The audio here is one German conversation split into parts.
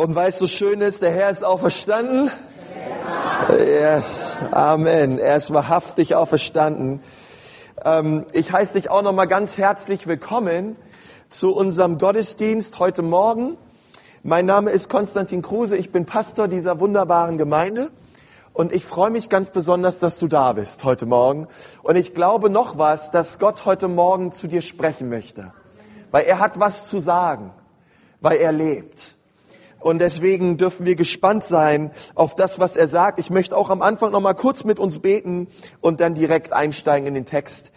Und weil es so schön ist, der Herr ist auferstanden. Yes, Amen. Er ist wahrhaftig auferstanden. Ähm, ich heiße dich auch nochmal ganz herzlich willkommen zu unserem Gottesdienst heute Morgen. Mein Name ist Konstantin Kruse. Ich bin Pastor dieser wunderbaren Gemeinde. Und ich freue mich ganz besonders, dass du da bist heute Morgen. Und ich glaube noch was, dass Gott heute Morgen zu dir sprechen möchte. Weil er hat was zu sagen. Weil er lebt. Und deswegen dürfen wir gespannt sein auf das, was er sagt. Ich möchte auch am Anfang noch mal kurz mit uns beten und dann direkt einsteigen in den Text.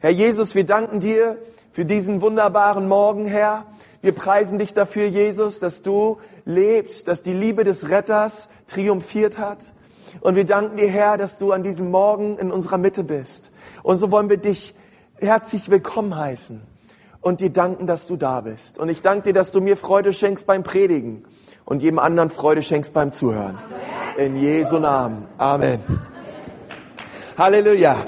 Herr Jesus, wir danken dir für diesen wunderbaren Morgen, Herr. Wir preisen dich dafür, Jesus, dass du lebst, dass die Liebe des Retters triumphiert hat. Und wir danken dir, Herr, dass du an diesem Morgen in unserer Mitte bist. Und so wollen wir dich herzlich willkommen heißen und dir danken, dass du da bist. Und ich danke dir, dass du mir Freude schenkst beim Predigen und jedem anderen Freude schenkst beim Zuhören. In Jesu Namen. Amen. Halleluja.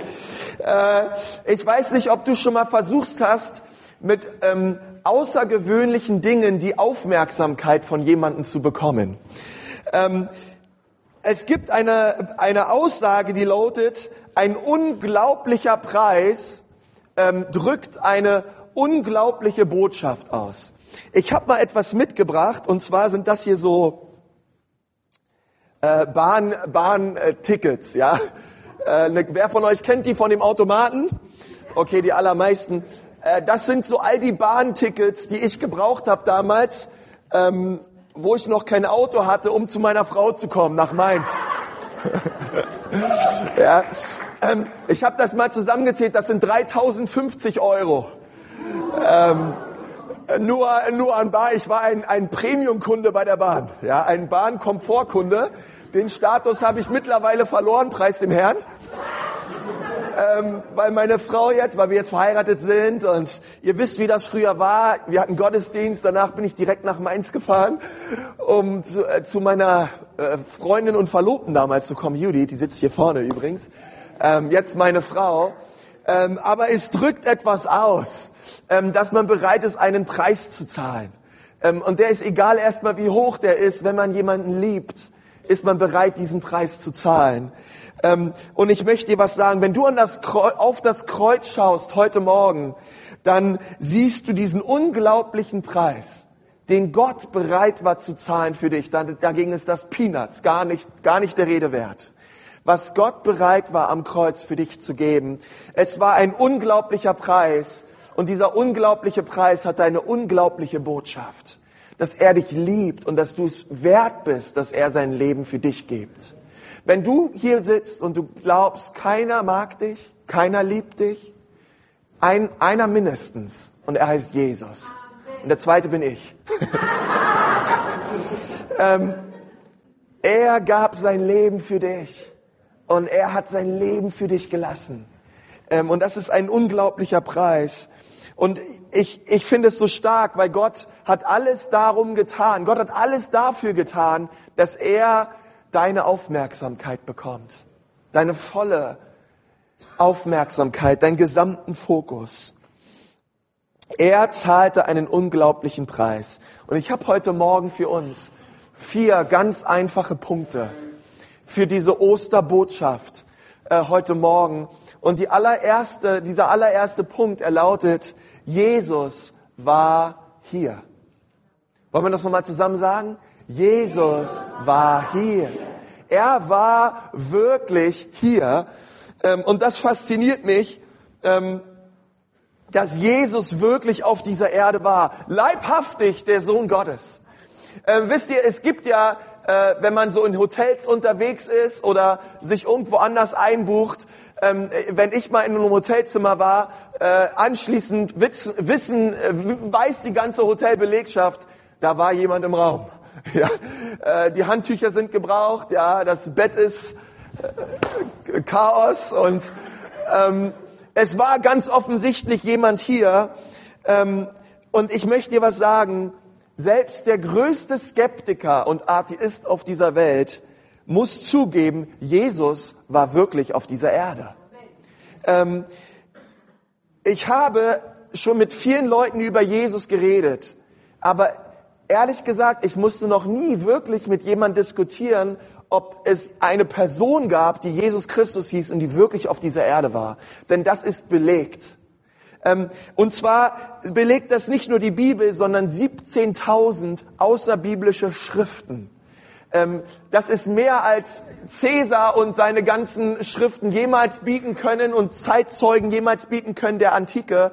Äh, ich weiß nicht, ob du schon mal versucht hast, mit ähm, außergewöhnlichen Dingen die Aufmerksamkeit von jemandem zu bekommen. Ähm, es gibt eine, eine Aussage, die lautet, ein unglaublicher Preis ähm, drückt eine unglaubliche Botschaft aus. Ich habe mal etwas mitgebracht und zwar sind das hier so äh, Bahn, Bahntickets, ja. Äh, ne, wer von euch kennt die von dem Automaten? Okay, die allermeisten. Äh, das sind so all die Bahntickets, die ich gebraucht habe damals. Ähm, wo ich noch kein Auto hatte, um zu meiner Frau zu kommen, nach Mainz. ja, ähm, ich habe das mal zusammengezählt, das sind 3050 Euro. Ähm, nur, nur an Bahn, ich war ein, ein Premium-Kunde bei der Bahn, ja, ein Bahn-Komfort-Kunde. Den Status habe ich mittlerweile verloren, preis dem Herrn ähm, weil meine Frau jetzt, weil wir jetzt verheiratet sind und ihr wisst, wie das früher war. Wir hatten Gottesdienst, danach bin ich direkt nach Mainz gefahren, um zu, äh, zu meiner äh, Freundin und Verlobten damals zu kommen. Judy, die sitzt hier vorne übrigens. Ähm, jetzt meine Frau. Ähm, aber es drückt etwas aus, ähm, dass man bereit ist, einen Preis zu zahlen. Ähm, und der ist egal erstmal, wie hoch der ist, wenn man jemanden liebt ist man bereit, diesen Preis zu zahlen. Ähm, und ich möchte dir was sagen, wenn du das auf das Kreuz schaust heute Morgen, dann siehst du diesen unglaublichen Preis, den Gott bereit war zu zahlen für dich. Da, dagegen ist das Peanuts, gar nicht, gar nicht der Rede wert. Was Gott bereit war am Kreuz für dich zu geben. Es war ein unglaublicher Preis. Und dieser unglaubliche Preis hat eine unglaubliche Botschaft dass er dich liebt und dass du es wert bist, dass er sein Leben für dich gibt. Wenn du hier sitzt und du glaubst, keiner mag dich, keiner liebt dich, ein, einer mindestens und er heißt Jesus. Und der zweite bin ich. ähm, er gab sein Leben für dich und er hat sein Leben für dich gelassen. Ähm, und das ist ein unglaublicher Preis. Und ich, ich finde es so stark, weil Gott hat alles darum getan. Gott hat alles dafür getan, dass er deine Aufmerksamkeit bekommt. Deine volle Aufmerksamkeit, deinen gesamten Fokus. Er zahlte einen unglaublichen Preis. Und ich habe heute Morgen für uns vier ganz einfache Punkte für diese Osterbotschaft äh, heute Morgen. Und die allererste, dieser allererste Punkt, er lautet, Jesus war hier. Wollen wir das nochmal zusammen sagen? Jesus war hier. Er war wirklich hier. Ähm, und das fasziniert mich, ähm, dass Jesus wirklich auf dieser Erde war. Leibhaftig der Sohn Gottes. Ähm, wisst ihr, es gibt ja, äh, wenn man so in Hotels unterwegs ist oder sich irgendwo anders einbucht, ähm, wenn ich mal in einem Hotelzimmer war, äh, anschließend witz, wissen, äh, weiß die ganze Hotelbelegschaft, da war jemand im Raum. Ja, äh, die Handtücher sind gebraucht, ja, das Bett ist äh, Chaos und ähm, es war ganz offensichtlich jemand hier. Ähm, und ich möchte dir was sagen, selbst der größte Skeptiker und Atheist auf dieser Welt muss zugeben, Jesus war wirklich auf dieser Erde. Ähm, ich habe schon mit vielen Leuten über Jesus geredet, aber ehrlich gesagt, ich musste noch nie wirklich mit jemandem diskutieren, ob es eine Person gab, die Jesus Christus hieß und die wirklich auf dieser Erde war. Denn das ist belegt. Ähm, und zwar belegt das nicht nur die Bibel, sondern 17.000 außerbiblische Schriften. Ähm, das ist mehr als Cäsar und seine ganzen Schriften jemals bieten können und Zeitzeugen jemals bieten können der Antike.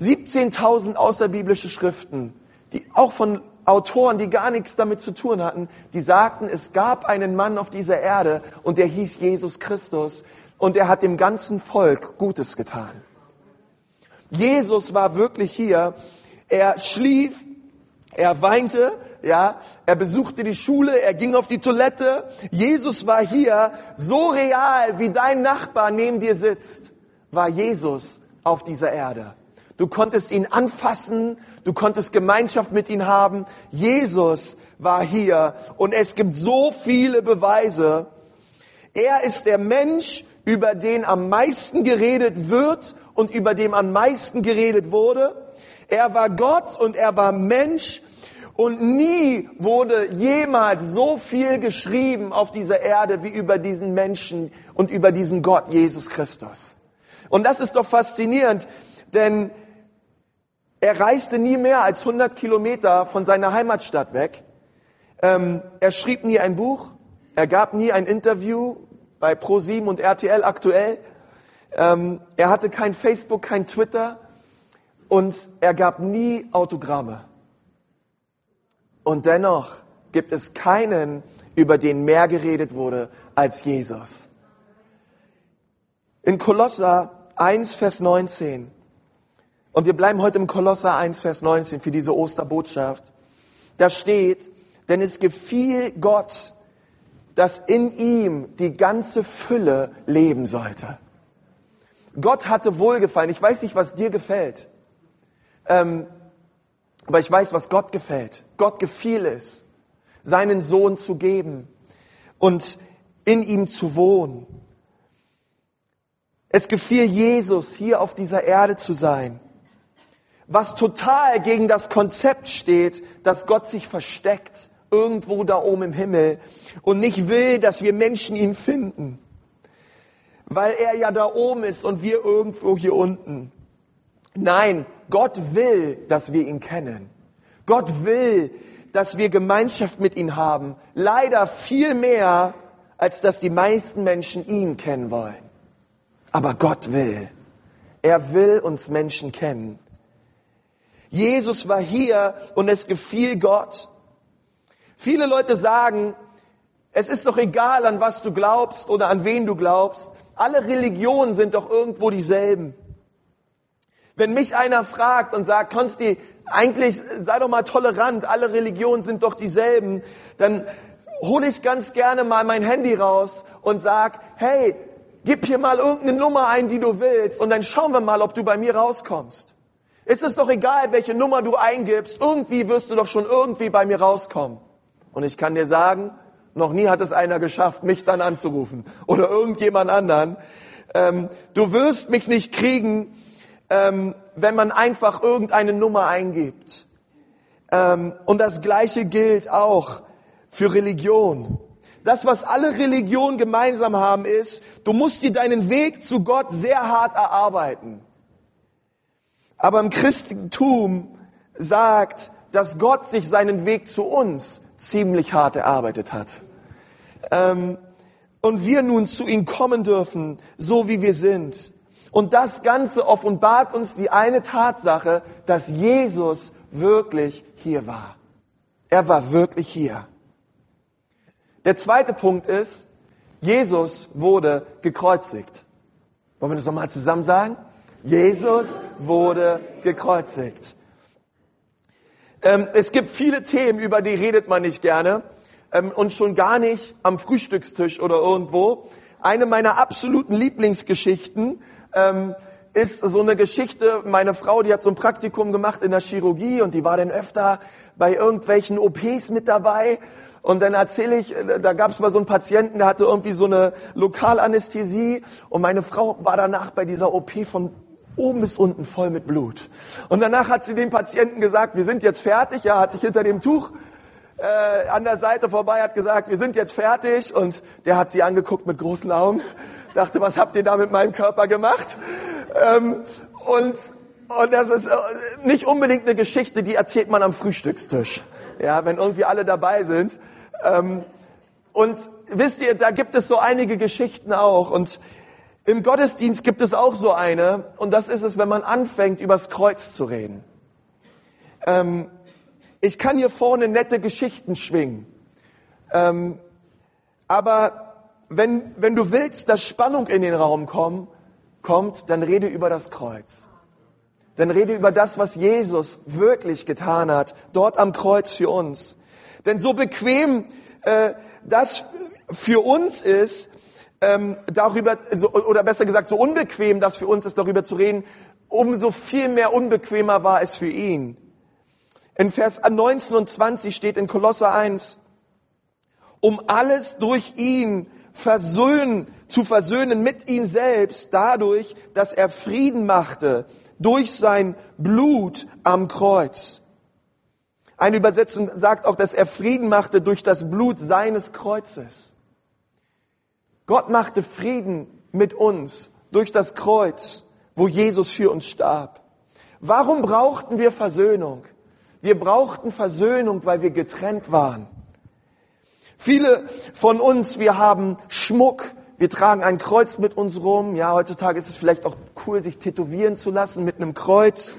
17.000 außerbiblische Schriften, die auch von Autoren, die gar nichts damit zu tun hatten, die sagten, es gab einen Mann auf dieser Erde und der hieß Jesus Christus und er hat dem ganzen Volk Gutes getan. Jesus war wirklich hier. Er schlief, er weinte, ja, er besuchte die Schule, er ging auf die Toilette. Jesus war hier, so real wie dein Nachbar neben dir sitzt, war Jesus auf dieser Erde. Du konntest ihn anfassen, du konntest Gemeinschaft mit ihm haben. Jesus war hier und es gibt so viele Beweise. Er ist der Mensch, über den am meisten geredet wird und über dem am meisten geredet wurde. Er war Gott und er war Mensch und nie wurde jemals so viel geschrieben auf dieser Erde wie über diesen Menschen und über diesen Gott, Jesus Christus. Und das ist doch faszinierend, denn er reiste nie mehr als 100 Kilometer von seiner Heimatstadt weg. Ähm, er schrieb nie ein Buch, er gab nie ein Interview bei Pro7 und RTL aktuell. Ähm, er hatte kein Facebook, kein Twitter und er gab nie Autogramme. Und dennoch gibt es keinen, über den mehr geredet wurde als Jesus. In Kolosser 1, Vers 19, und wir bleiben heute im Kolosser 1, Vers 19 für diese Osterbotschaft, da steht, denn es gefiel Gott, dass in ihm die ganze Fülle leben sollte. Gott hatte Wohlgefallen. Ich weiß nicht, was dir gefällt. Ähm, aber ich weiß, was Gott gefällt. Gott gefiel es, seinen Sohn zu geben und in ihm zu wohnen. Es gefiel Jesus, hier auf dieser Erde zu sein. Was total gegen das Konzept steht, dass Gott sich versteckt, irgendwo da oben im Himmel und nicht will, dass wir Menschen ihn finden weil er ja da oben ist und wir irgendwo hier unten. Nein, Gott will, dass wir ihn kennen. Gott will, dass wir Gemeinschaft mit ihm haben. Leider viel mehr, als dass die meisten Menschen ihn kennen wollen. Aber Gott will. Er will uns Menschen kennen. Jesus war hier und es gefiel Gott. Viele Leute sagen, es ist doch egal, an was du glaubst oder an wen du glaubst. Alle Religionen sind doch irgendwo dieselben. Wenn mich einer fragt und sagt, Konsti, eigentlich sei doch mal tolerant, alle Religionen sind doch dieselben, dann hole ich ganz gerne mal mein Handy raus und sag, hey, gib hier mal irgendeine Nummer ein, die du willst, und dann schauen wir mal, ob du bei mir rauskommst. Es ist doch egal, welche Nummer du eingibst, irgendwie wirst du doch schon irgendwie bei mir rauskommen. Und ich kann dir sagen, noch nie hat es einer geschafft, mich dann anzurufen oder irgendjemand anderen. Ähm, du wirst mich nicht kriegen, ähm, wenn man einfach irgendeine Nummer eingibt. Ähm, und das Gleiche gilt auch für Religion. Das, was alle Religionen gemeinsam haben, ist, du musst dir deinen Weg zu Gott sehr hart erarbeiten. Aber im Christentum sagt, dass Gott sich seinen Weg zu uns ziemlich hart erarbeitet hat. Ähm, und wir nun zu ihm kommen dürfen, so wie wir sind. Und das Ganze offenbart uns die eine Tatsache, dass Jesus wirklich hier war. Er war wirklich hier. Der zweite Punkt ist, Jesus wurde gekreuzigt. Wollen wir das nochmal zusammen sagen? Jesus wurde gekreuzigt. Ähm, es gibt viele Themen, über die redet man nicht gerne ähm, und schon gar nicht am Frühstückstisch oder irgendwo. Eine meiner absoluten Lieblingsgeschichten ähm, ist so eine Geschichte, meine Frau, die hat so ein Praktikum gemacht in der Chirurgie und die war dann öfter bei irgendwelchen OPs mit dabei. Und dann erzähle ich, äh, da gab es mal so einen Patienten, der hatte irgendwie so eine Lokalanästhesie und meine Frau war danach bei dieser OP von oben bis unten voll mit Blut. Und danach hat sie dem Patienten gesagt, wir sind jetzt fertig. Ja, hat sich hinter dem Tuch äh, an der Seite vorbei, hat gesagt, wir sind jetzt fertig. Und der hat sie angeguckt mit großen Augen, dachte, was habt ihr da mit meinem Körper gemacht? Ähm, und, und das ist äh, nicht unbedingt eine Geschichte, die erzählt man am Frühstückstisch. Ja, wenn irgendwie alle dabei sind. Ähm, und wisst ihr, da gibt es so einige Geschichten auch. Und im Gottesdienst gibt es auch so eine. Und das ist es, wenn man anfängt, übers Kreuz zu reden. Ähm, ich kann hier vorne nette Geschichten schwingen. Ähm, aber wenn, wenn du willst, dass Spannung in den Raum kommt, kommt, dann rede über das Kreuz. Dann rede über das, was Jesus wirklich getan hat, dort am Kreuz für uns. Denn so bequem äh, das für uns ist, ähm, darüber, so, oder besser gesagt, so unbequem das für uns ist, darüber zu reden, umso viel mehr unbequemer war es für ihn. In Vers 19 und 20 steht in Kolosser 1, um alles durch ihn versöhnen, zu versöhnen mit ihm selbst, dadurch, dass er Frieden machte, durch sein Blut am Kreuz. Eine Übersetzung sagt auch, dass er Frieden machte durch das Blut seines Kreuzes. Gott machte Frieden mit uns durch das Kreuz, wo Jesus für uns starb. Warum brauchten wir Versöhnung? Wir brauchten Versöhnung, weil wir getrennt waren. Viele von uns, wir haben Schmuck, wir tragen ein Kreuz mit uns rum. Ja, heutzutage ist es vielleicht auch cool, sich tätowieren zu lassen mit einem Kreuz.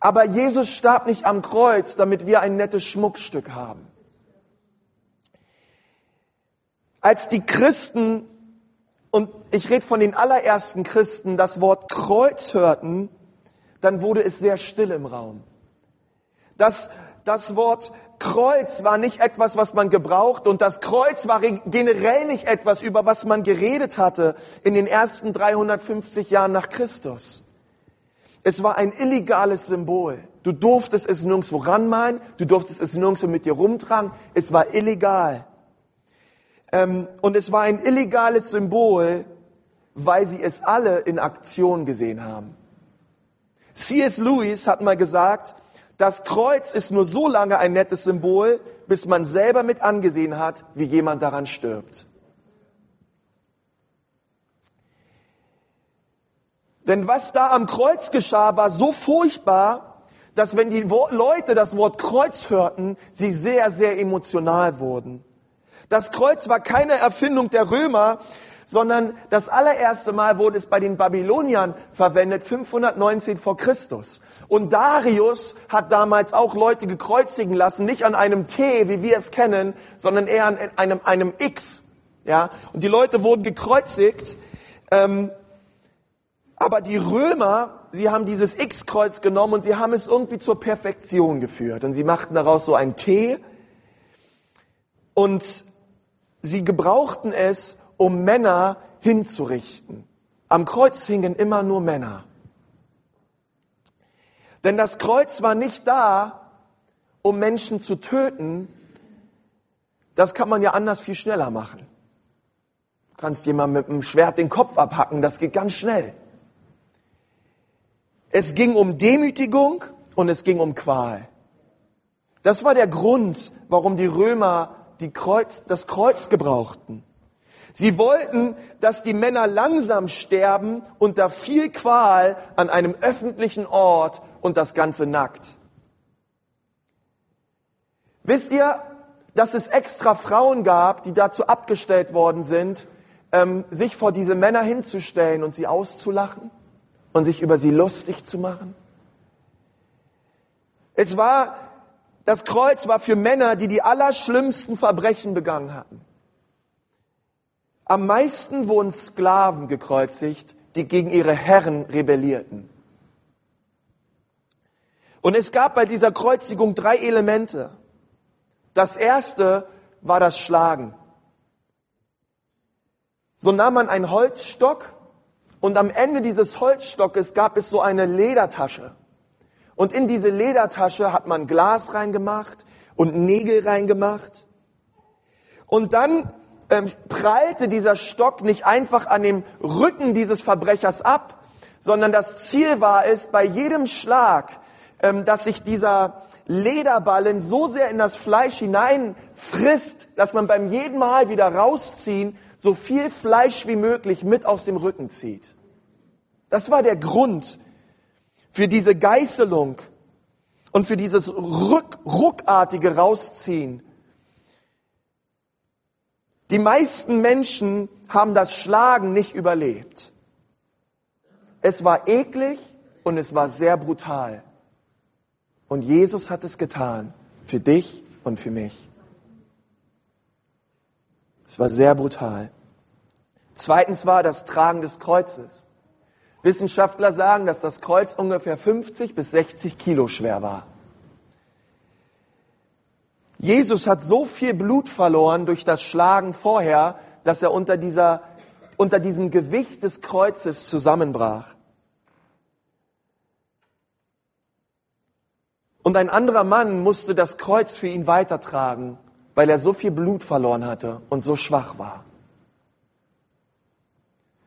Aber Jesus starb nicht am Kreuz, damit wir ein nettes Schmuckstück haben. Als die Christen, und ich rede von den allerersten Christen, das Wort Kreuz hörten, dann wurde es sehr still im Raum. Das, das Wort Kreuz war nicht etwas, was man gebraucht und das Kreuz war generell nicht etwas, über was man geredet hatte in den ersten 350 Jahren nach Christus. Es war ein illegales Symbol. Du durftest es nirgendwo ranmalen, du durftest es nirgendwo mit dir rumtragen. Es war illegal. Ähm, und es war ein illegales Symbol, weil sie es alle in Aktion gesehen haben. C.S. Lewis hat mal gesagt, das Kreuz ist nur so lange ein nettes Symbol, bis man selber mit angesehen hat, wie jemand daran stirbt. Denn was da am Kreuz geschah, war so furchtbar, dass wenn die Leute das Wort Kreuz hörten, sie sehr, sehr emotional wurden. Das Kreuz war keine Erfindung der Römer, sondern das allererste Mal wurde es bei den Babyloniern verwendet, 519 vor Christus. Und Darius hat damals auch Leute gekreuzigen lassen, nicht an einem T, wie wir es kennen, sondern eher an einem, einem X. Ja, und die Leute wurden gekreuzigt. Ähm, aber die Römer, sie haben dieses X-Kreuz genommen und sie haben es irgendwie zur Perfektion geführt. Und sie machten daraus so ein T. Und sie gebrauchten es, um Männer hinzurichten. Am Kreuz hingen immer nur Männer. Denn das Kreuz war nicht da, um Menschen zu töten. Das kann man ja anders viel schneller machen. Du kannst jemand mit einem Schwert den Kopf abhacken, das geht ganz schnell. Es ging um Demütigung und es ging um Qual. Das war der Grund, warum die Römer Kreuz, das Kreuz gebrauchten. Sie wollten, dass die Männer langsam sterben unter viel Qual an einem öffentlichen Ort und das Ganze nackt. Wisst ihr, dass es extra Frauen gab, die dazu abgestellt worden sind, ähm, sich vor diese Männer hinzustellen und sie auszulachen und sich über sie lustig zu machen? Es war, das Kreuz war für Männer, die die allerschlimmsten Verbrechen begangen hatten. Am meisten wurden Sklaven gekreuzigt, die gegen ihre Herren rebellierten. Und es gab bei dieser Kreuzigung drei Elemente. Das erste war das Schlagen. So nahm man einen Holzstock und am Ende dieses Holzstockes gab es so eine Ledertasche. Und in diese Ledertasche hat man Glas reingemacht und Nägel reingemacht. Und dann ähm, prallte dieser Stock nicht einfach an dem Rücken dieses Verbrechers ab, sondern das Ziel war es, bei jedem Schlag, ähm, dass sich dieser Lederballen so sehr in das Fleisch hineinfrisst, dass man beim jeden Mal wieder rausziehen so viel Fleisch wie möglich mit aus dem Rücken zieht. Das war der Grund für diese Geißelung und für dieses ruck, ruckartige Rausziehen. Die meisten Menschen haben das Schlagen nicht überlebt. Es war eklig und es war sehr brutal. Und Jesus hat es getan. Für dich und für mich. Es war sehr brutal. Zweitens war das Tragen des Kreuzes. Wissenschaftler sagen, dass das Kreuz ungefähr 50 bis 60 Kilo schwer war. Jesus hat so viel Blut verloren durch das Schlagen vorher, dass er unter, dieser, unter diesem Gewicht des Kreuzes zusammenbrach. Und ein anderer Mann musste das Kreuz für ihn weitertragen, weil er so viel Blut verloren hatte und so schwach war.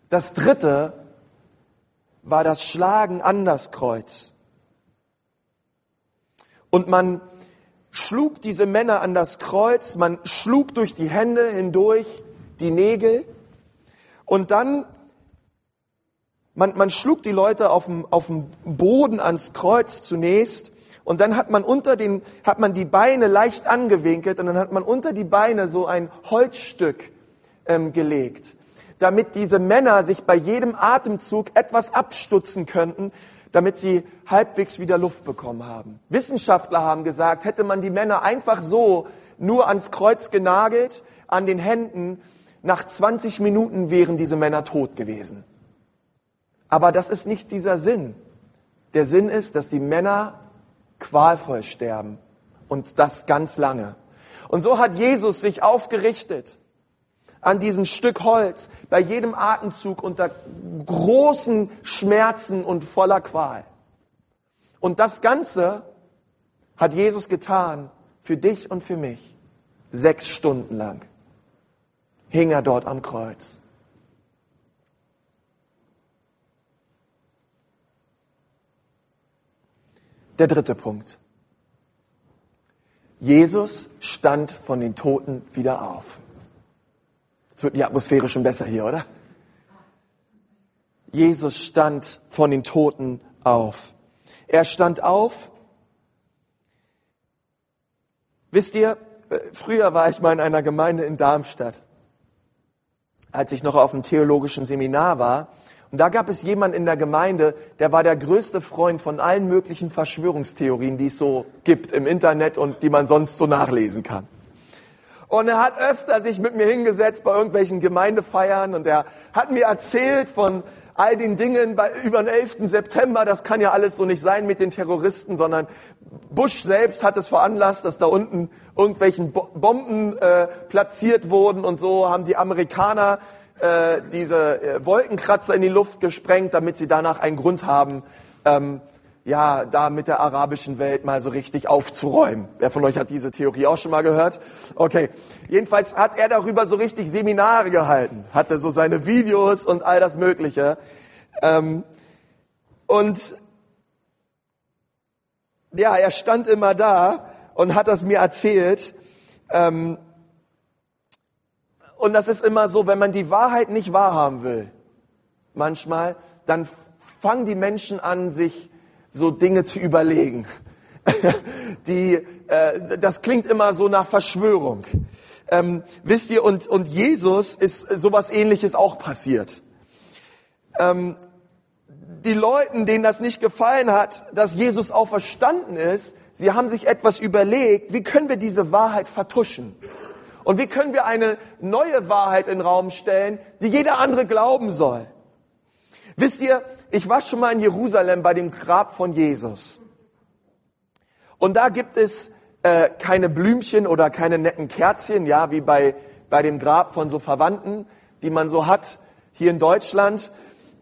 Das dritte war das Schlagen an das Kreuz. Und man schlug diese Männer an das Kreuz, man schlug durch die Hände hindurch die Nägel. Und dann, man, man schlug die Leute auf dem, auf dem Boden ans Kreuz zunächst. Und dann hat man unter den, hat man die Beine leicht angewinkelt und dann hat man unter die Beine so ein Holzstück ähm, gelegt, damit diese Männer sich bei jedem Atemzug etwas abstutzen könnten, damit sie halbwegs wieder Luft bekommen haben. Wissenschaftler haben gesagt, hätte man die Männer einfach so nur ans Kreuz genagelt, an den Händen, nach 20 Minuten wären diese Männer tot gewesen. Aber das ist nicht dieser Sinn. Der Sinn ist, dass die Männer qualvoll sterben und das ganz lange. Und so hat Jesus sich aufgerichtet an diesem Stück Holz, bei jedem Atemzug unter großen Schmerzen und voller Qual. Und das Ganze hat Jesus getan für dich und für mich. Sechs Stunden lang hing er dort am Kreuz. Der dritte Punkt. Jesus stand von den Toten wieder auf. Jetzt wird die Atmosphäre schon besser hier, oder? Jesus stand von den Toten auf. Er stand auf. Wisst ihr, äh, früher war ich mal in einer Gemeinde in Darmstadt, als ich noch auf dem theologischen Seminar war. Und da gab es jemanden in der Gemeinde, der war der größte Freund von allen möglichen Verschwörungstheorien, die es so gibt im Internet und die man sonst so nachlesen kann. Und er hat öfter sich mit mir hingesetzt bei irgendwelchen Gemeindefeiern und er hat mir erzählt von all den Dingen bei, über den 11. September. Das kann ja alles so nicht sein mit den Terroristen, sondern Bush selbst hat es veranlasst, dass da unten irgendwelchen Bomben äh, platziert wurden und so haben die Amerikaner äh, diese äh, Wolkenkratzer in die Luft gesprengt, damit sie danach einen Grund haben, ähm, ja, da mit der arabischen Welt mal so richtig aufzuräumen. Wer von euch hat diese Theorie auch schon mal gehört? Okay. Jedenfalls hat er darüber so richtig Seminare gehalten, hatte so seine Videos und all das Mögliche. Ähm, und ja, er stand immer da und hat das mir erzählt. Ähm, und das ist immer so, wenn man die Wahrheit nicht wahrhaben will, manchmal, dann fangen die Menschen an, sich so Dinge zu überlegen. Die, äh, das klingt immer so nach Verschwörung. Ähm, wisst ihr, und, und Jesus ist sowas ähnliches auch passiert. Ähm, die Leuten, denen das nicht gefallen hat, dass Jesus auferstanden ist, sie haben sich etwas überlegt, wie können wir diese Wahrheit vertuschen? Und wie können wir eine neue Wahrheit in den Raum stellen, die jeder andere glauben soll? Wisst ihr, ich war schon mal in Jerusalem bei dem Grab von Jesus. Und da gibt es äh, keine Blümchen oder keine netten Kerzchen, ja, wie bei, bei dem Grab von so Verwandten, die man so hat hier in Deutschland,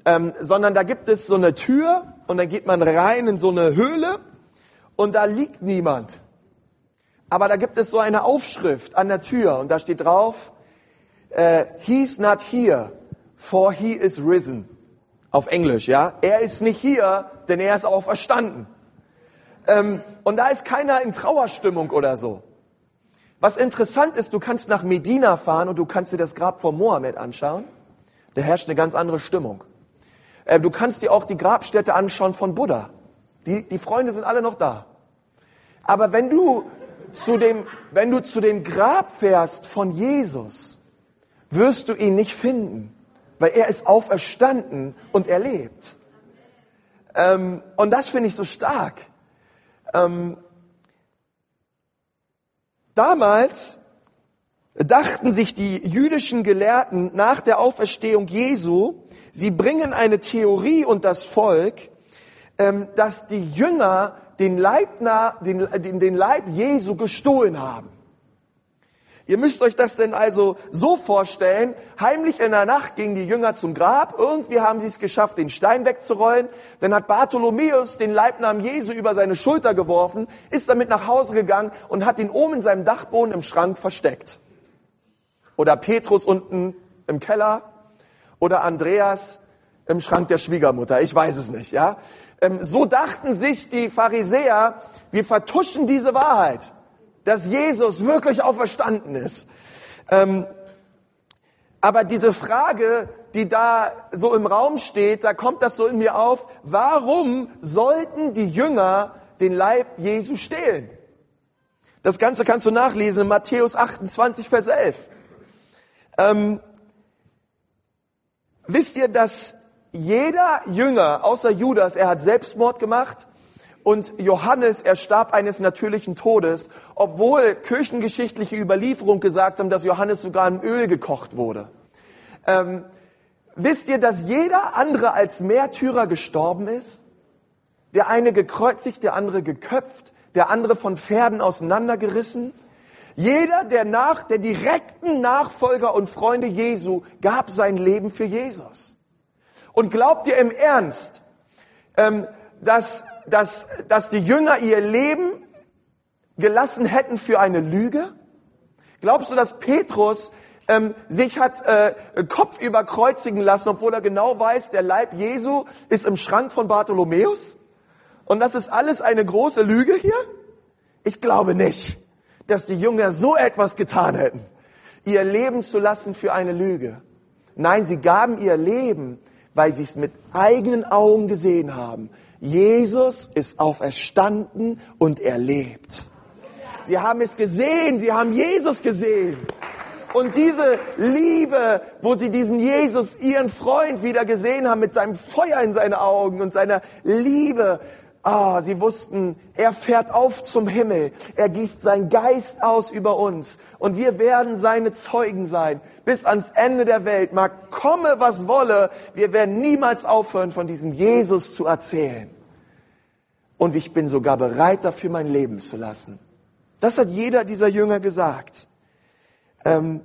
ähm, sondern da gibt es so eine Tür und dann geht man rein in so eine Höhle und da liegt niemand. Aber da gibt es so eine Aufschrift an der Tür und da steht drauf, äh, He's not here, for he is risen. Auf Englisch, ja. Er ist nicht hier, denn er ist auferstanden. Ähm, und da ist keiner in Trauerstimmung oder so. Was interessant ist, du kannst nach Medina fahren und du kannst dir das Grab von Mohammed anschauen. Da herrscht eine ganz andere Stimmung. Äh, du kannst dir auch die Grabstätte anschauen von Buddha. Die, die Freunde sind alle noch da. Aber wenn du zu dem, wenn du zu dem Grab fährst von Jesus, wirst du ihn nicht finden, weil er ist auferstanden und er lebt. Ähm, und das finde ich so stark. Ähm, damals dachten sich die jüdischen Gelehrten nach der Auferstehung Jesu, sie bringen eine Theorie und das Volk, ähm, dass die Jünger den Leib, den, den Leib Jesu gestohlen haben. Ihr müsst euch das denn also so vorstellen, heimlich in der Nacht gingen die Jünger zum Grab, irgendwie haben sie es geschafft, den Stein wegzurollen, dann hat Bartholomäus den Leibnamen Jesu über seine Schulter geworfen, ist damit nach Hause gegangen und hat ihn oben in seinem Dachboden im Schrank versteckt. Oder Petrus unten im Keller. Oder Andreas im Schrank der Schwiegermutter, ich weiß es nicht, ja. Ähm, so dachten sich die Pharisäer, wir vertuschen diese Wahrheit dass Jesus wirklich auferstanden ist. Ähm, aber diese Frage, die da so im Raum steht, da kommt das so in mir auf, warum sollten die Jünger den Leib Jesu stehlen? Das Ganze kannst du nachlesen in Matthäus 28, Vers 11. Ähm, wisst ihr, dass jeder Jünger, außer Judas, er hat Selbstmord gemacht, und Johannes, er starb eines natürlichen Todes, obwohl kirchengeschichtliche Überlieferung gesagt haben, dass Johannes sogar in Öl gekocht wurde. Ähm, wisst ihr, dass jeder andere als Märtyrer gestorben ist? Der eine gekreuzigt, der andere geköpft, der andere von Pferden auseinandergerissen. Jeder der nach, der direkten Nachfolger und Freunde Jesu gab sein Leben für Jesus. Und glaubt ihr im Ernst, ähm, dass dass, dass die Jünger ihr Leben gelassen hätten für eine Lüge? Glaubst du, dass Petrus ähm, sich hat äh, Kopf überkreuzigen lassen, obwohl er genau weiß, der Leib Jesu ist im Schrank von Bartholomäus? Und das ist alles eine große Lüge hier? Ich glaube nicht, dass die Jünger so etwas getan hätten, ihr Leben zu lassen für eine Lüge. Nein, sie gaben ihr Leben, weil sie es mit eigenen Augen gesehen haben, Jesus ist auferstanden und er lebt. Sie haben es gesehen, sie haben Jesus gesehen. Und diese Liebe, wo sie diesen Jesus, ihren Freund, wieder gesehen haben mit seinem Feuer in seinen Augen und seiner Liebe, Ah, sie wussten, er fährt auf zum Himmel. Er gießt seinen Geist aus über uns. Und wir werden seine Zeugen sein. Bis ans Ende der Welt. Mag komme, was wolle. Wir werden niemals aufhören, von diesem Jesus zu erzählen. Und ich bin sogar bereit dafür, mein Leben zu lassen. Das hat jeder dieser Jünger gesagt. Ähm,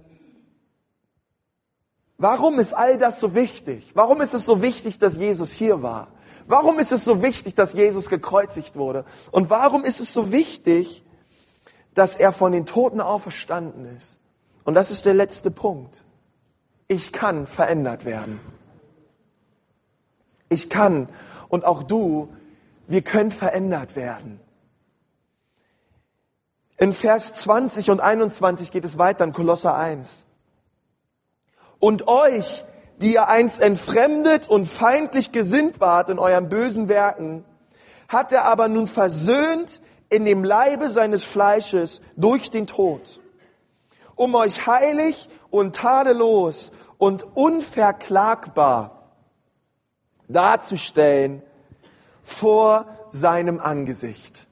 warum ist all das so wichtig? Warum ist es so wichtig, dass Jesus hier war? Warum ist es so wichtig, dass Jesus gekreuzigt wurde? Und warum ist es so wichtig, dass er von den Toten auferstanden ist? Und das ist der letzte Punkt. Ich kann verändert werden. Ich kann und auch du, wir können verändert werden. In Vers 20 und 21 geht es weiter in Kolosser 1. Und euch, die ihr einst entfremdet und feindlich gesinnt wart in euren bösen Werken, hat er aber nun versöhnt in dem Leibe seines Fleisches durch den Tod, um euch heilig und tadellos und unverklagbar darzustellen vor seinem Angesicht.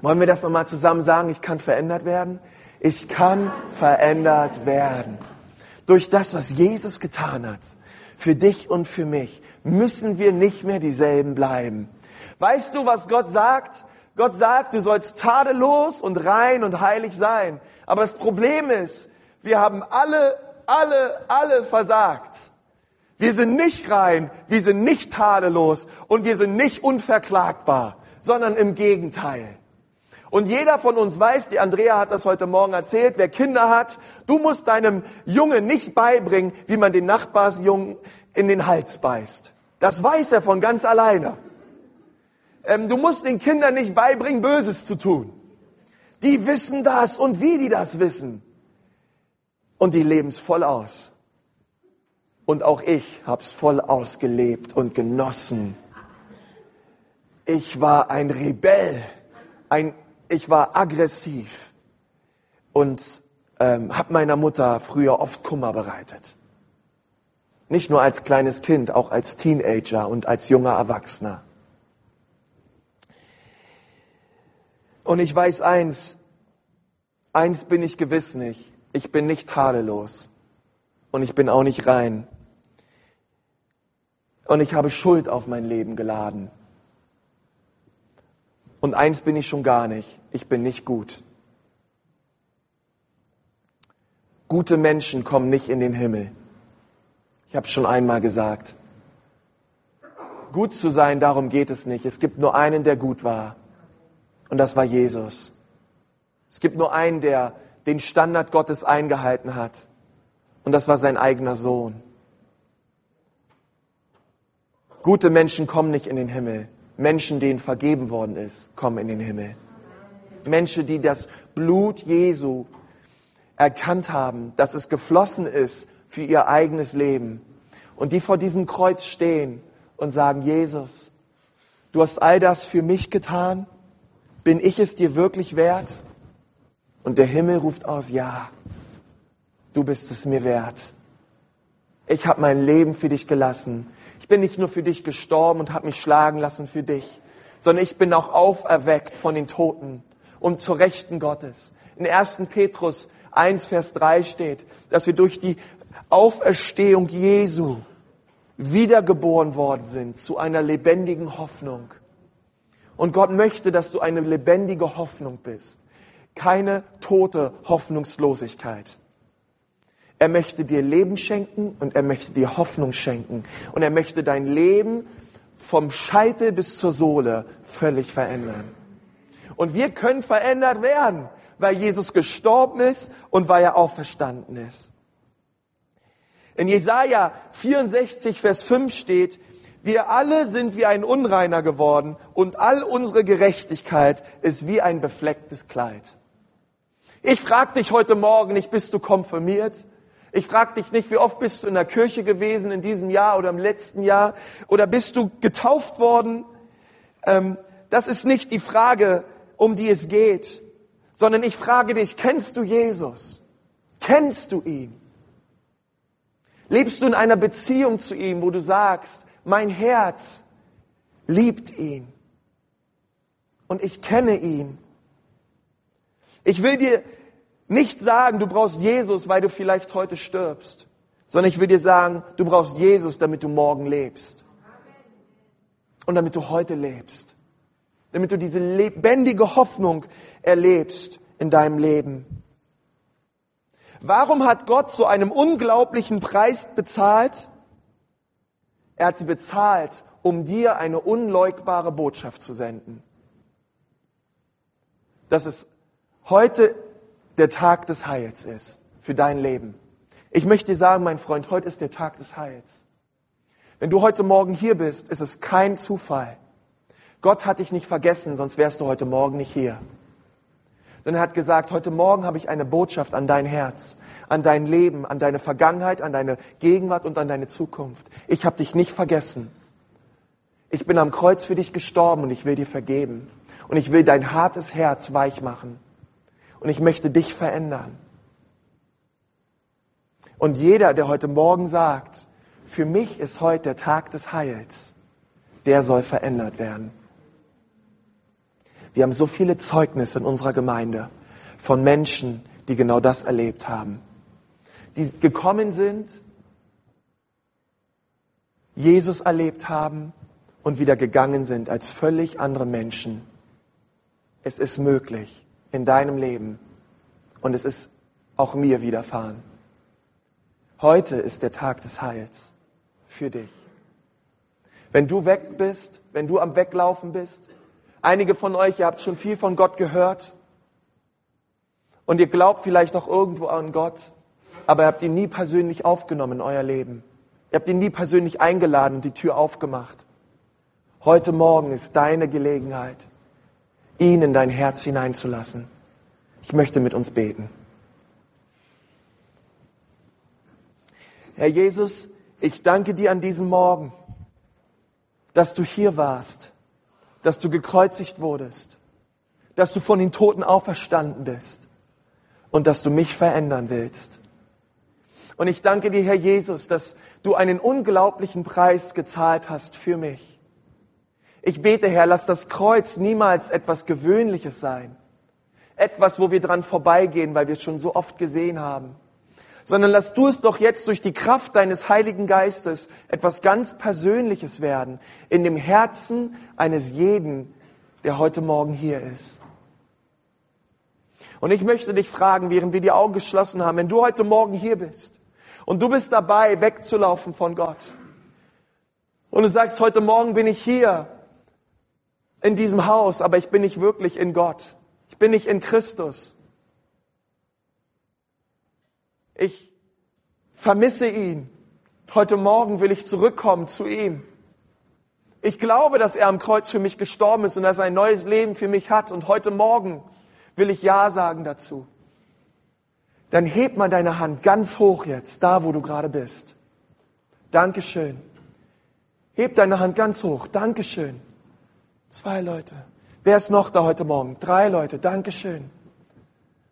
Wollen wir das nochmal zusammen sagen? Ich kann verändert werden. Ich kann verändert werden. Durch das, was Jesus getan hat, für dich und für mich, müssen wir nicht mehr dieselben bleiben. Weißt du, was Gott sagt? Gott sagt, du sollst tadellos und rein und heilig sein. Aber das Problem ist, wir haben alle, alle, alle versagt. Wir sind nicht rein, wir sind nicht tadellos und wir sind nicht unverklagbar, sondern im Gegenteil. Und jeder von uns weiß, die Andrea hat das heute Morgen erzählt, wer Kinder hat, du musst deinem Jungen nicht beibringen, wie man den Nachbarsjungen in den Hals beißt. Das weiß er von ganz alleine. Ähm, du musst den Kindern nicht beibringen, Böses zu tun. Die wissen das und wie die das wissen. Und die leben es voll aus. Und auch ich hab's voll ausgelebt und genossen. Ich war ein Rebell, ein, ich war aggressiv und ähm, habe meiner Mutter früher oft Kummer bereitet. Nicht nur als kleines Kind, auch als Teenager und als junger Erwachsener. Und ich weiß eins, eins bin ich gewiss nicht. Ich bin nicht tadellos und ich bin auch nicht rein. Und ich habe Schuld auf mein Leben geladen. Und eins bin ich schon gar nicht. Ich bin nicht gut. Gute Menschen kommen nicht in den Himmel. Ich habe es schon einmal gesagt. Gut zu sein, darum geht es nicht. Es gibt nur einen, der gut war. Und das war Jesus. Es gibt nur einen, der den Standard Gottes eingehalten hat. Und das war sein eigener Sohn. Gute Menschen kommen nicht in den Himmel. Menschen, denen vergeben worden ist, kommen in den Himmel. Menschen, die das Blut Jesu erkannt haben, dass es geflossen ist für ihr eigenes Leben. Und die vor diesem Kreuz stehen und sagen, Jesus, du hast all das für mich getan. Bin ich es dir wirklich wert? Und der Himmel ruft aus, ja, du bist es mir wert. Ich habe mein Leben für dich gelassen. Ich bin nicht nur für dich gestorben und habe mich schlagen lassen für dich, sondern ich bin auch auferweckt von den Toten und zur Rechten Gottes. In 1. Petrus 1, Vers 3 steht, dass wir durch die Auferstehung Jesu wiedergeboren worden sind zu einer lebendigen Hoffnung. Und Gott möchte, dass du eine lebendige Hoffnung bist. Keine tote Hoffnungslosigkeit. Er möchte dir Leben schenken und er möchte dir Hoffnung schenken. Und er möchte dein Leben vom Scheitel bis zur Sohle völlig verändern. Und wir können verändert werden, weil Jesus gestorben ist und weil er auferstanden ist. In Jesaja 64, Vers 5 steht, wir alle sind wie ein Unreiner geworden und all unsere Gerechtigkeit ist wie ein beflecktes Kleid. Ich frage dich heute Morgen nicht, bist du konfirmiert? Ich frage dich nicht, wie oft bist du in der Kirche gewesen in diesem Jahr oder im letzten Jahr? Oder bist du getauft worden? Ähm, das ist nicht die Frage, um die es geht, sondern ich frage dich, kennst du Jesus? Kennst du ihn? Lebst du in einer Beziehung zu ihm, wo du sagst, mein Herz liebt ihn und ich kenne ihn. Ich will dir nicht sagen, du brauchst Jesus, weil du vielleicht heute stirbst, sondern ich will dir sagen, du brauchst Jesus, damit du morgen lebst. Und damit du heute lebst. Damit du diese lebendige Hoffnung erlebst in deinem Leben. Warum hat Gott so einen unglaublichen Preis bezahlt? Er hat sie bezahlt, um dir eine unleugbare Botschaft zu senden. Dass es heute der Tag des Heils ist für dein Leben. Ich möchte dir sagen, mein Freund, heute ist der Tag des Heils. Wenn du heute Morgen hier bist, ist es kein Zufall. Gott hat dich nicht vergessen, sonst wärst du heute Morgen nicht hier. Denn er hat gesagt, heute Morgen habe ich eine Botschaft an dein Herz, an dein Leben, an deine Vergangenheit, an deine Gegenwart und an deine Zukunft. Ich habe dich nicht vergessen. Ich bin am Kreuz für dich gestorben und ich will dir vergeben. Und ich will dein hartes Herz weich machen und ich möchte dich verändern. Und jeder, der heute Morgen sagt, für mich ist heute der Tag des Heils, der soll verändert werden. Wir haben so viele Zeugnisse in unserer Gemeinde von Menschen, die genau das erlebt haben. Die gekommen sind, Jesus erlebt haben und wieder gegangen sind als völlig andere Menschen. Es ist möglich in deinem Leben. Und es ist auch mir widerfahren. Heute ist der Tag des Heils für dich. Wenn du weg bist, wenn du am Weglaufen bist, Einige von euch, ihr habt schon viel von Gott gehört und ihr glaubt vielleicht auch irgendwo an Gott, aber ihr habt ihn nie persönlich aufgenommen in euer Leben. Ihr habt ihn nie persönlich eingeladen und die Tür aufgemacht. Heute Morgen ist deine Gelegenheit, ihn in dein Herz hineinzulassen. Ich möchte mit uns beten. Herr Jesus, ich danke dir an diesem Morgen, dass du hier warst, dass du gekreuzigt wurdest, dass du von den Toten auferstanden bist und dass du mich verändern willst. Und ich danke dir, Herr Jesus, dass du einen unglaublichen Preis gezahlt hast für mich. Ich bete, Herr, lass das Kreuz niemals etwas Gewöhnliches sein. Etwas, wo wir dran vorbeigehen, weil wir es schon so oft gesehen haben. Sondern lass du es doch jetzt durch die Kraft deines Heiligen Geistes etwas ganz Persönliches werden. In dem Herzen eines jeden, der heute Morgen hier ist. Und ich möchte dich fragen, während wir die Augen geschlossen haben, wenn du heute Morgen hier bist und du bist dabei, wegzulaufen von Gott. Und du sagst, heute Morgen bin ich hier in diesem Haus, aber ich bin nicht wirklich in Gott. Ich bin nicht in Christus. Ich vermisse ihn. Heute Morgen will ich zurückkommen zu ihm. Ich glaube, dass er am Kreuz für mich gestorben ist und dass er ein neues Leben für mich hat. Und heute Morgen will ich Ja sagen dazu dann heb mal deine Hand ganz hoch jetzt, da wo du gerade bist. Dankeschön. Heb deine Hand ganz hoch. Dankeschön. Zwei Leute. Wer ist noch da heute Morgen? Drei Leute. Dankeschön.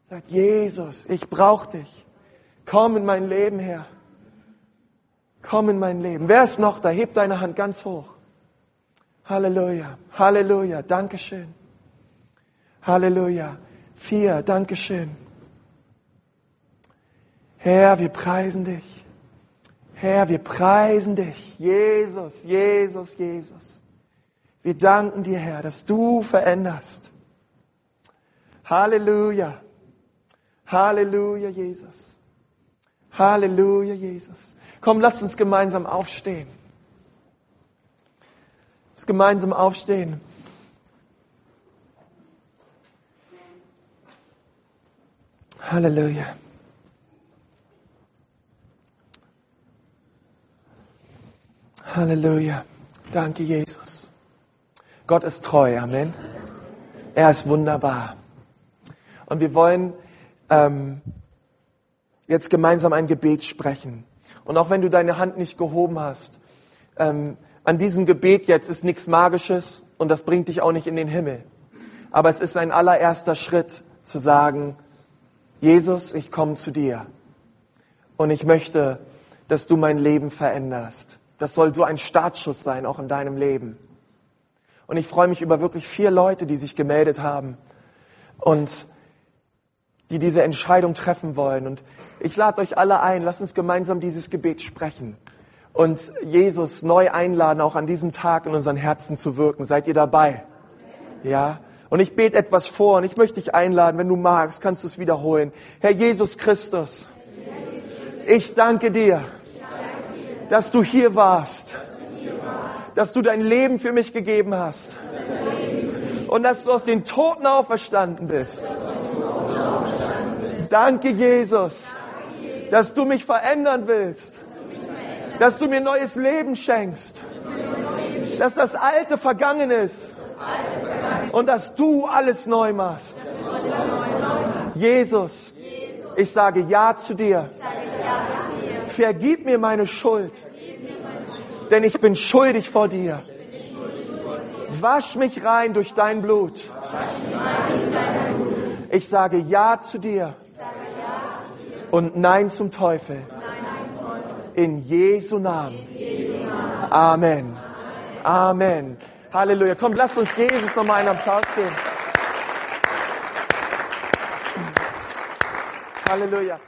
Sagt Jesus, ich brauche dich. Komm in mein Leben her. Komm in mein Leben. Wer ist noch da? Heb deine Hand ganz hoch. Halleluja. Halleluja. Dankeschön. Halleluja. Vier. Dankeschön. Herr, wir preisen dich. Herr, wir preisen dich. Jesus, Jesus, Jesus. Wir danken dir, Herr, dass du veränderst. Halleluja. Halleluja, Jesus. Halleluja, Jesus. Komm, lasst uns gemeinsam aufstehen. Lass uns gemeinsam aufstehen. Halleluja. Halleluja. Danke, Jesus. Gott ist treu. Amen. Er ist wunderbar. Und wir wollen ähm, jetzt gemeinsam ein Gebet sprechen. Und auch wenn du deine Hand nicht gehoben hast, ähm, an diesem Gebet jetzt ist nichts Magisches und das bringt dich auch nicht in den Himmel. Aber es ist ein allererster Schritt zu sagen, Jesus, ich komme zu dir. Und ich möchte, dass du mein Leben veränderst. Das soll so ein Startschuss sein, auch in deinem Leben. Und ich freue mich über wirklich vier Leute, die sich gemeldet haben und die diese Entscheidung treffen wollen. Und ich lade euch alle ein, lasst uns gemeinsam dieses Gebet sprechen und Jesus neu einladen, auch an diesem Tag in unseren Herzen zu wirken. Seid ihr dabei? Ja? Und ich bete etwas vor und ich möchte dich einladen, wenn du magst, kannst du es wiederholen. Herr Jesus Christus, ich danke dir dass du hier warst, dass du dein Leben für mich gegeben hast und dass du aus den Toten auferstanden bist. Danke, Jesus, dass du mich verändern willst, dass du mir neues Leben schenkst, dass das Alte vergangen ist und dass du alles neu machst. Jesus, ich sage Ja zu dir. Vergib mir meine Schuld, denn ich bin schuldig vor dir. Wasch mich rein durch dein Blut. Ich sage Ja zu dir und Nein zum Teufel. In Jesu Namen. Amen. Amen. Halleluja. Komm, lass uns Jesus nochmal einen Applaus geben. Halleluja.